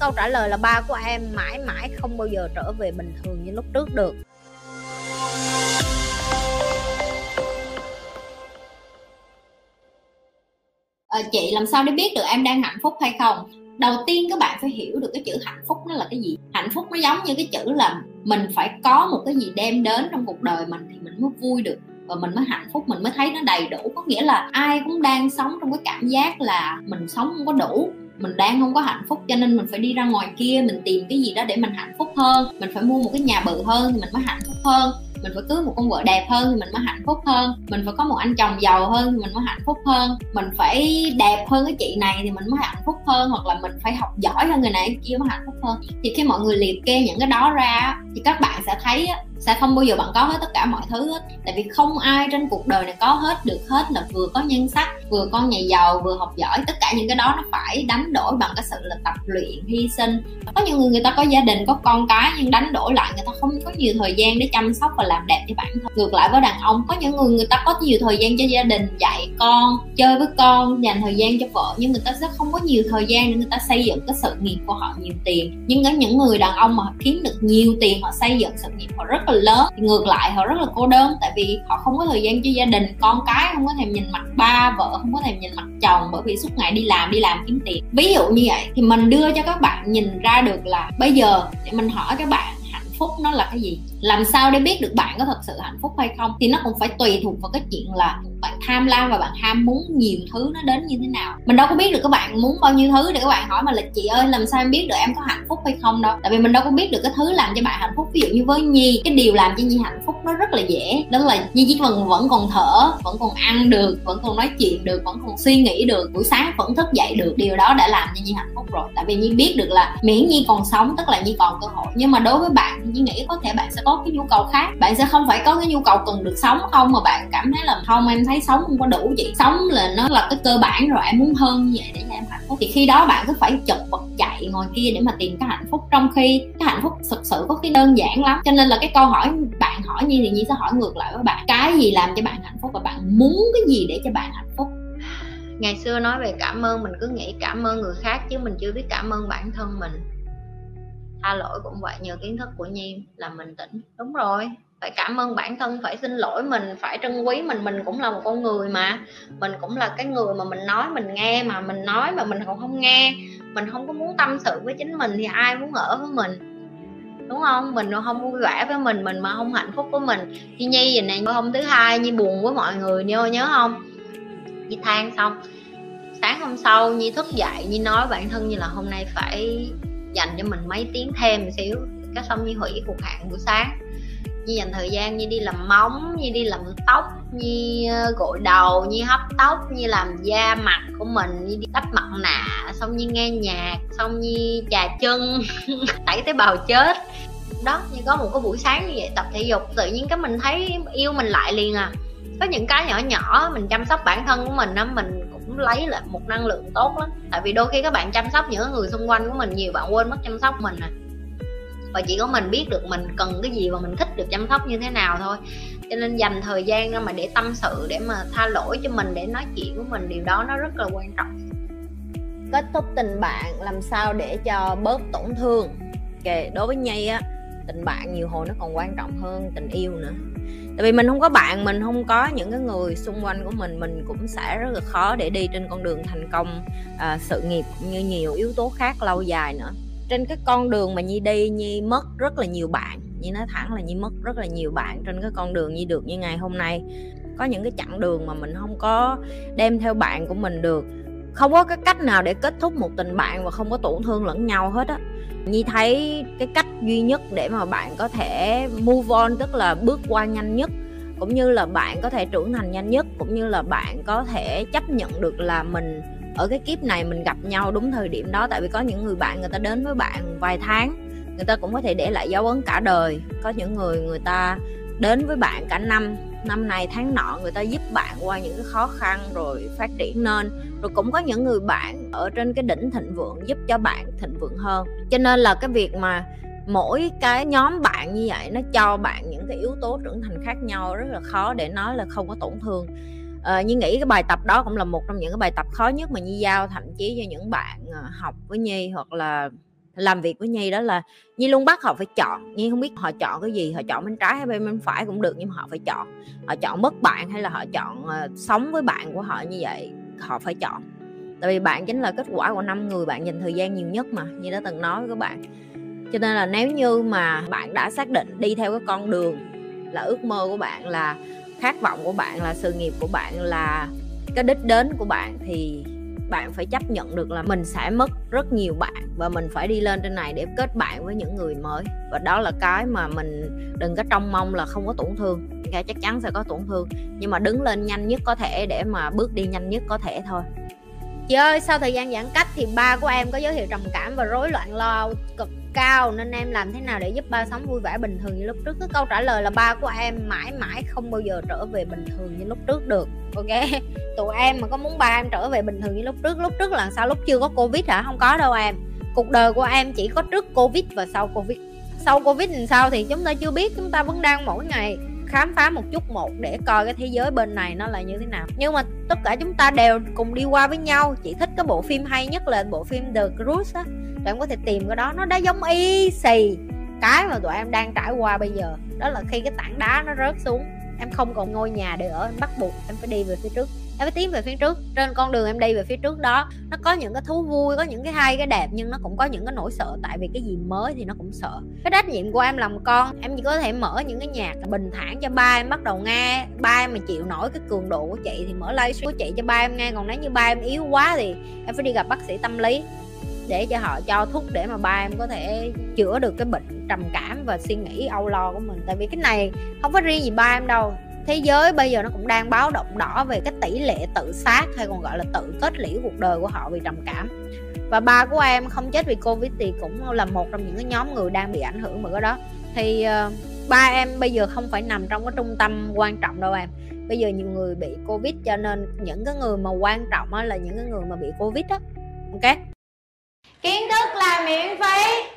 câu trả lời là ba của em mãi mãi không bao giờ trở về bình thường như lúc trước được. À, chị làm sao để biết được em đang hạnh phúc hay không? Đầu tiên các bạn phải hiểu được cái chữ hạnh phúc nó là cái gì. Hạnh phúc nó giống như cái chữ là mình phải có một cái gì đem đến trong cuộc đời mình thì mình mới vui được và mình mới hạnh phúc mình mới thấy nó đầy đủ. Có nghĩa là ai cũng đang sống trong cái cảm giác là mình sống không có đủ mình đang không có hạnh phúc, cho nên mình phải đi ra ngoài kia, mình tìm cái gì đó để mình hạnh phúc hơn. Mình phải mua một cái nhà bự hơn thì mình mới hạnh phúc hơn. Mình phải cưới một con vợ đẹp hơn thì mình mới hạnh phúc hơn. Mình phải có một anh chồng giàu hơn thì mình mới hạnh phúc hơn. Mình phải đẹp hơn cái chị này thì mình mới hạnh phúc hơn, hoặc là mình phải học giỏi hơn người này kia mới hạnh phúc hơn. Thì khi mọi người liệt kê những cái đó ra thì các bạn sẽ thấy sẽ không bao giờ bạn có hết tất cả mọi thứ hết. Tại vì không ai trên cuộc đời này có hết được hết là vừa có nhân sắc, vừa con nhà giàu, vừa học giỏi. Tất cả những cái đó nó phải đánh đổi bằng cái sự là tập luyện, hy sinh. Có những người người ta có gia đình, có con cái nhưng đánh đổi lại người ta không có nhiều thời gian để chăm sóc và làm đẹp cho bản thân. Ngược lại với đàn ông, có những người người ta có nhiều thời gian cho gia đình, dạy con, chơi với con, dành thời gian cho vợ. Nhưng người ta sẽ không có nhiều thời gian để người ta xây dựng cái sự nghiệp của họ nhiều tiền. Nhưng có những người đàn ông mà kiếm được nhiều tiền, họ xây dựng sự nghiệp họ rất là lớn. Thì ngược lại, họ rất là cô đơn, tại vì họ không có thời gian cho gia đình, con cái không có thèm nhìn mặt ba, vợ không có thèm nhìn mặt chồng bởi vì suốt ngày đi làm đi làm kiếm tiền. Ví dụ như vậy, thì mình đưa cho các bạn nhìn ra được là bây giờ để mình hỏi các bạn phúc nó là cái gì? Làm sao để biết được bạn có thật sự hạnh phúc hay không? Thì nó cũng phải tùy thuộc vào cái chuyện là bạn tham lam và bạn ham muốn nhiều thứ nó đến như thế nào. Mình đâu có biết được các bạn muốn bao nhiêu thứ để các bạn hỏi mà là, chị ơi, làm sao em biết được em có hạnh phúc hay không đâu? Tại vì mình đâu có biết được cái thứ làm cho bạn hạnh phúc. Ví dụ như với nhi, cái điều làm cho nhi hạnh phúc nó rất là dễ. Đó là như chỉ cần vẫn còn thở, vẫn còn ăn được, vẫn còn nói chuyện được, vẫn còn suy nghĩ được, buổi sáng vẫn thức dậy được. Điều đó đã làm cho nhi hạnh phúc rồi. Tại vì nhi biết được là miễn nhi còn sống, tức là nhi còn cơ hội. Nhưng mà đối với bạn thì nhi nghĩ có thể bạn sẽ có cái nhu cầu khác. Bạn sẽ không phải có cái nhu cầu cần được sống không, mà bạn cảm thấy là không, em thấy sống không có đủ chị. Sống là nó là cái cơ bản rồi, em muốn hơn như vậy để cho em hạnh phúc. Thì khi đó bạn cứ phải chật vật chạy ngoài kia để mà tìm cái hạnh phúc. Trong khi cái hạnh phúc thực sự có cái đơn giản lắm. Cho nên là cái câu hỏi bạn hỏi nhi thì nhi sẽ hỏi ngược lại với bạn, cái gì làm cho bạn hạnh phúc và bạn muốn cái gì để cho bạn hạnh phúc? Ngày xưa nói về cảm ơn, mình cứ nghĩ cảm ơn người khác chứ mình chưa biết cảm ơn bản thân mình. Tha lỗi cũng vậy, nhờ kiến thức của nhi là mình tỉnh. Đúng rồi, phải cảm ơn bản thân, phải xin lỗi mình, phải trân quý mình mình cũng là một con người mà. Mình cũng là cái người mà mình nói mình nghe, mà mình nói mà mình còn không nghe. Mình không có muốn tâm sự với chính mình thì ai muốn ở với mình? Đúng không? Mình không vui vẻ với mình mình mà không hạnh phúc với mình. Như nhi vậy này hôm thứ hai nhi buồn với mọi người nhớ nhớ không? Nhi than xong. Sáng hôm sau nhi thức dậy, nhi nói bản thân như là hôm nay phải dành cho mình mấy tiếng thêm một xíu. Cái xong Nhi hủy cuộc hẹn buổi sáng. Nhi dành thời gian Nhi đi làm móng, Nhi đi làm tóc, Nhi ờ, gội đầu, Nhi hấp tóc, Nhi làm da mặt của mình, Nhi đi đắp mặt nạ, xong Nhi nghe nhạc, xong Nhi chà chân, tẩy tế bào chết đó, như có một cái buổi sáng như vậy, tập thể dục, tự nhiên cái mình thấy yêu mình lại liền à. Có những cái nhỏ nhỏ, mình chăm sóc bản thân của mình á, mình cũng lấy lại một năng lượng tốt lắm. Tại vì đôi khi các bạn chăm sóc những người xung quanh của mình nhiều, bạn quên mất chăm sóc mình à. Và chỉ có mình biết được mình cần cái gì và mình thích được chăm sóc như thế nào thôi. Cho nên dành thời gian ra mà để tâm sự, để mà tha lỗi cho mình, để nói chuyện của mình, điều đó nó rất là quan trọng. Kết thúc tình bạn, làm sao để cho bớt tổn thương? Ok, đối với nhi á tình bạn nhiều hồi nó còn quan trọng hơn tình yêu nữa. Tại vì mình không có bạn mình không có những cái người xung quanh của mình mình cũng sẽ rất là khó để đi trên con đường thành công à, sự nghiệp cũng như nhiều yếu tố khác lâu dài nữa. Trên cái con đường mà nhi đi nhi mất rất là nhiều bạn. Nhi nói thẳng là nhi mất rất là nhiều bạn trên cái con đường nhi được như ngày hôm nay. Có những cái chặng đường mà mình không có đem theo bạn của mình được. Không có cái cách nào để kết thúc một tình bạn và không có tổn thương lẫn nhau hết á. Nhi thấy cái cách duy nhất để mà bạn có thể move on, tức là bước qua nhanh nhất, cũng như là bạn có thể trưởng thành nhanh nhất, cũng như là bạn có thể chấp nhận được là mình ở cái kiếp này mình gặp nhau đúng thời điểm đó. Tại vì có những người bạn, người ta đến với bạn vài tháng, người ta cũng có thể để lại dấu ấn cả đời. Có những người người ta đến với bạn cả năm năm này tháng nọ, người ta giúp bạn qua những cái khó khăn rồi phát triển nên. Rồi cũng có những người bạn ở trên cái đỉnh thịnh vượng giúp cho bạn thịnh vượng hơn. Cho nên là cái việc mà mỗi cái nhóm bạn như vậy nó cho bạn những cái yếu tố trưởng thành khác nhau rất là khó để nói là không có tổn thương. À, như nghĩ cái bài tập đó cũng là một trong những cái bài tập khó nhất mà Nhi giao thậm chí cho những bạn ờ, học với Nhi hoặc là làm việc với nhi đó là nhi luôn bắt họ phải chọn. Nhi không biết họ chọn cái gì họ chọn bên trái hay bên bên phải cũng được nhưng mà họ phải chọn. Họ chọn mất bạn hay là họ chọn uh, sống với bạn của họ như vậy họ phải chọn. Tại vì bạn chính là kết quả của năm người bạn dành thời gian nhiều nhất mà như đã từng nói với các bạn cho nên là nếu như mà bạn đã xác định đi theo cái con đường là ước mơ của bạn, là khát vọng của bạn, là sự nghiệp của bạn, là cái đích đến của bạn, thì bạn phải chấp nhận được là mình sẽ mất rất nhiều bạn và mình phải đi lên trên này để kết bạn với những người mới. Và đó là cái mà mình đừng có trông mong là không có tổn thương. Cái chắc chắn sẽ có tổn thương, nhưng mà đứng lên nhanh nhất có thể để mà bước đi nhanh nhất có thể thôi chị ơi, sau thời gian giãn cách thì ba của em có dấu hiệu trầm cảm và rối loạn lo cực cao, nên em làm thế nào để giúp ba sống vui vẻ bình thường như lúc trước? Cái câu trả lời là ba của em mãi mãi không bao giờ trở về bình thường như lúc trước được, ok? Tụi em mà có muốn ba em trở về bình thường như lúc trước lúc trước là sao? Lúc chưa có covid hả? Không có đâu em. Cuộc đời của em chỉ có trước covid và sau covid. Sau covid làm sao thì chúng ta chưa biết, chúng ta vẫn đang mỗi ngày khám phá một chút một để coi cái thế giới bên này nó là như thế nào. Nhưng mà tất cả chúng ta đều cùng đi qua với nhau. Chị thích cái bộ phim hay nhất là bộ phim The Cruise á. Tụi em có thể tìm cái đó. Nó đã giống y xì. Cái mà tụi em đang trải qua bây giờ. Đó là khi cái tảng đá nó rớt xuống. Em không còn ngôi nhà để ở. Em bắt buộc em phải đi về phía trước em phải tiến về phía trước, trên con đường em đi về phía trước đó, nó có những cái thú vui, có những cái hay, cái đẹp, nhưng nó cũng có những cái nỗi sợ. Tại vì cái gì mới thì nó cũng sợ. Cái trách nhiệm của em làm con, em chỉ có thể mở những cái nhạc bình thản cho ba em, bắt đầu nghe. Ba em mà chịu nổi cái cường độ của chị thì mở livestream của chị cho ba em nghe. Còn nếu như ba em yếu quá thì em phải đi gặp bác sĩ tâm lý để cho họ cho thuốc để mà ba em có thể chữa được cái bệnh trầm cảm và suy nghĩ âu lo của mình. Tại vì cái này không có riêng gì ba em đâu thế giới bây giờ nó cũng đang báo động đỏ về cái tỷ lệ tự sát hay còn gọi là tự kết liễu cuộc đời của họ vì trầm cảm. Và ba của em không chết vì covid thì cũng là một trong những cái nhóm người đang bị ảnh hưởng bởi cái đó. Thì uh, ba em bây giờ không phải nằm trong cái trung tâm quan trọng đâu em. Bây giờ nhiều người bị covid cho nên những cái người mà quan trọng là những cái người mà bị covid đó ok? Kiến thức là miễn phí.